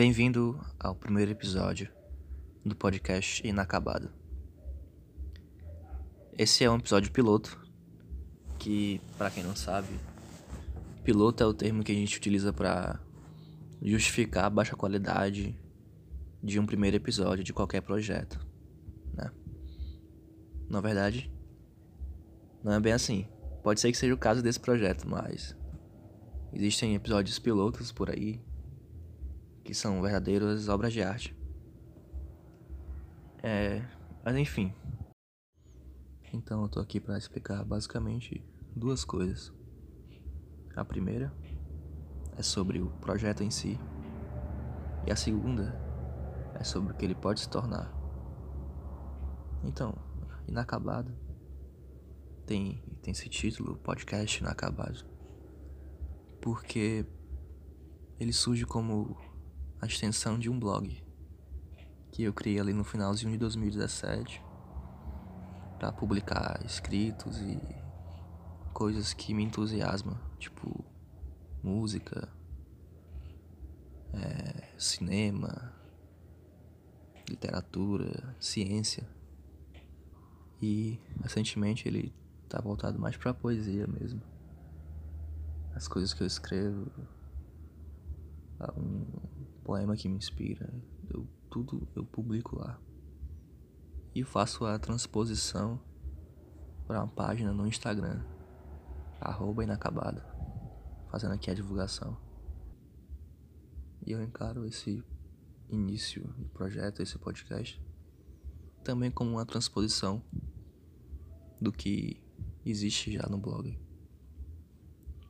Bem-vindo ao primeiro episódio do podcast Inacabado. Esse é um episódio piloto, que, para quem não sabe, piloto é o termo que a gente utiliza para justificar a baixa qualidade de um primeiro episódio de qualquer projeto, né? Na verdade, não é bem assim. Pode ser que seja o caso desse projeto, mas existem episódios pilotos por aí que são verdadeiras obras de arte. É, mas enfim. Então eu tô aqui para explicar basicamente duas coisas. A primeira é sobre o projeto em si, e a segunda é sobre o que ele pode se tornar. Então, inacabado tem tem esse título, podcast inacabado, porque ele surge como a extensão de um blog que eu criei ali no finalzinho de 2017 para publicar escritos e coisas que me entusiasmam, tipo música, é, cinema, literatura, ciência. E recentemente ele tá voltado mais pra poesia mesmo. As coisas que eu escrevo, poema que me inspira, eu, tudo eu publico lá. E faço a transposição para uma página no Instagram, arroba inacabado, fazendo aqui a divulgação. E eu encaro esse início do projeto, esse podcast, também como uma transposição do que existe já no blog.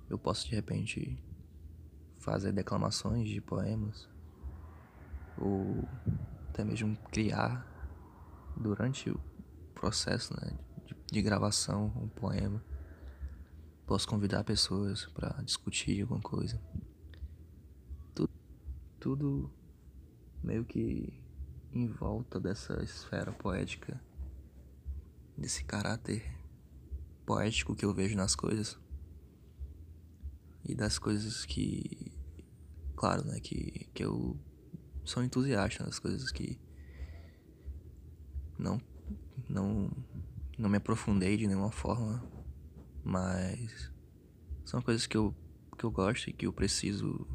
Eu posso de repente fazer declamações de poemas ou até mesmo criar durante o processo né, de, de gravação um poema. Posso convidar pessoas para discutir alguma coisa. Tudo, tudo meio que em volta dessa esfera poética, desse caráter poético que eu vejo nas coisas e das coisas que, claro, né, que, que eu sou entusiasta das coisas que não, não, não me aprofundei de nenhuma forma, mas são coisas que eu, que eu gosto e que eu preciso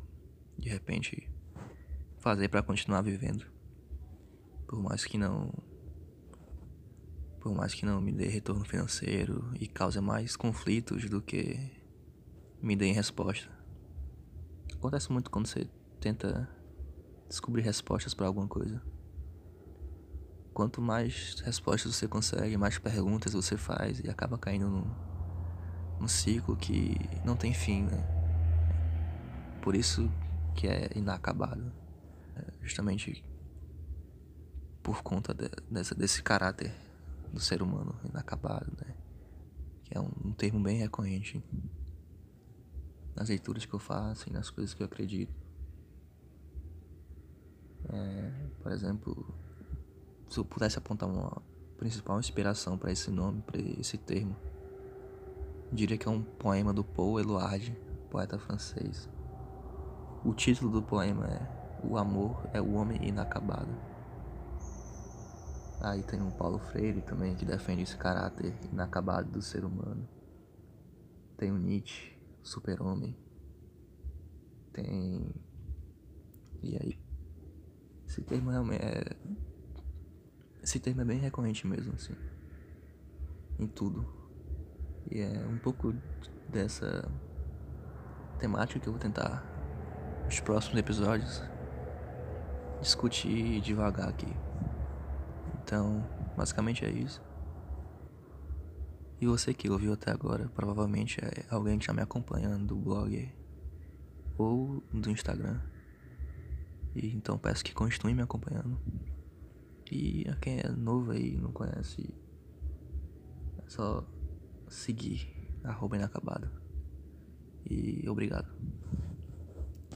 de repente fazer para continuar vivendo. Por mais que não por mais que não me dê retorno financeiro e cause mais conflitos do que me deem resposta. Acontece muito quando você tenta descobrir respostas para alguma coisa. Quanto mais respostas você consegue, mais perguntas você faz e acaba caindo num, num ciclo que não tem fim, né? Por isso que é inacabado. É justamente por conta de, dessa, desse caráter do ser humano inacabado, né? Que é um, um termo bem recorrente nas leituras que eu faço e nas coisas que eu acredito. É, por exemplo, se eu pudesse apontar uma principal inspiração para esse nome, para esse termo, diria que é um poema do Paul Eluard, poeta francês. O título do poema é O Amor é o Homem Inacabado. Aí tem o Paulo Freire também que defende esse caráter inacabado do ser humano. Tem o Nietzsche, super-homem. Tem. E aí? Esse termo realmente é. Esse termo é bem recorrente mesmo, assim. Em tudo. E é um pouco dessa temática que eu vou tentar, nos próximos episódios, discutir devagar aqui. Então, basicamente é isso. E você que ouviu até agora, provavelmente é alguém que já me acompanhando do blog ou do Instagram. E então peço que continue me acompanhando. E a quem é novo aí e não conhece, é só seguir arroba inacabado. E obrigado.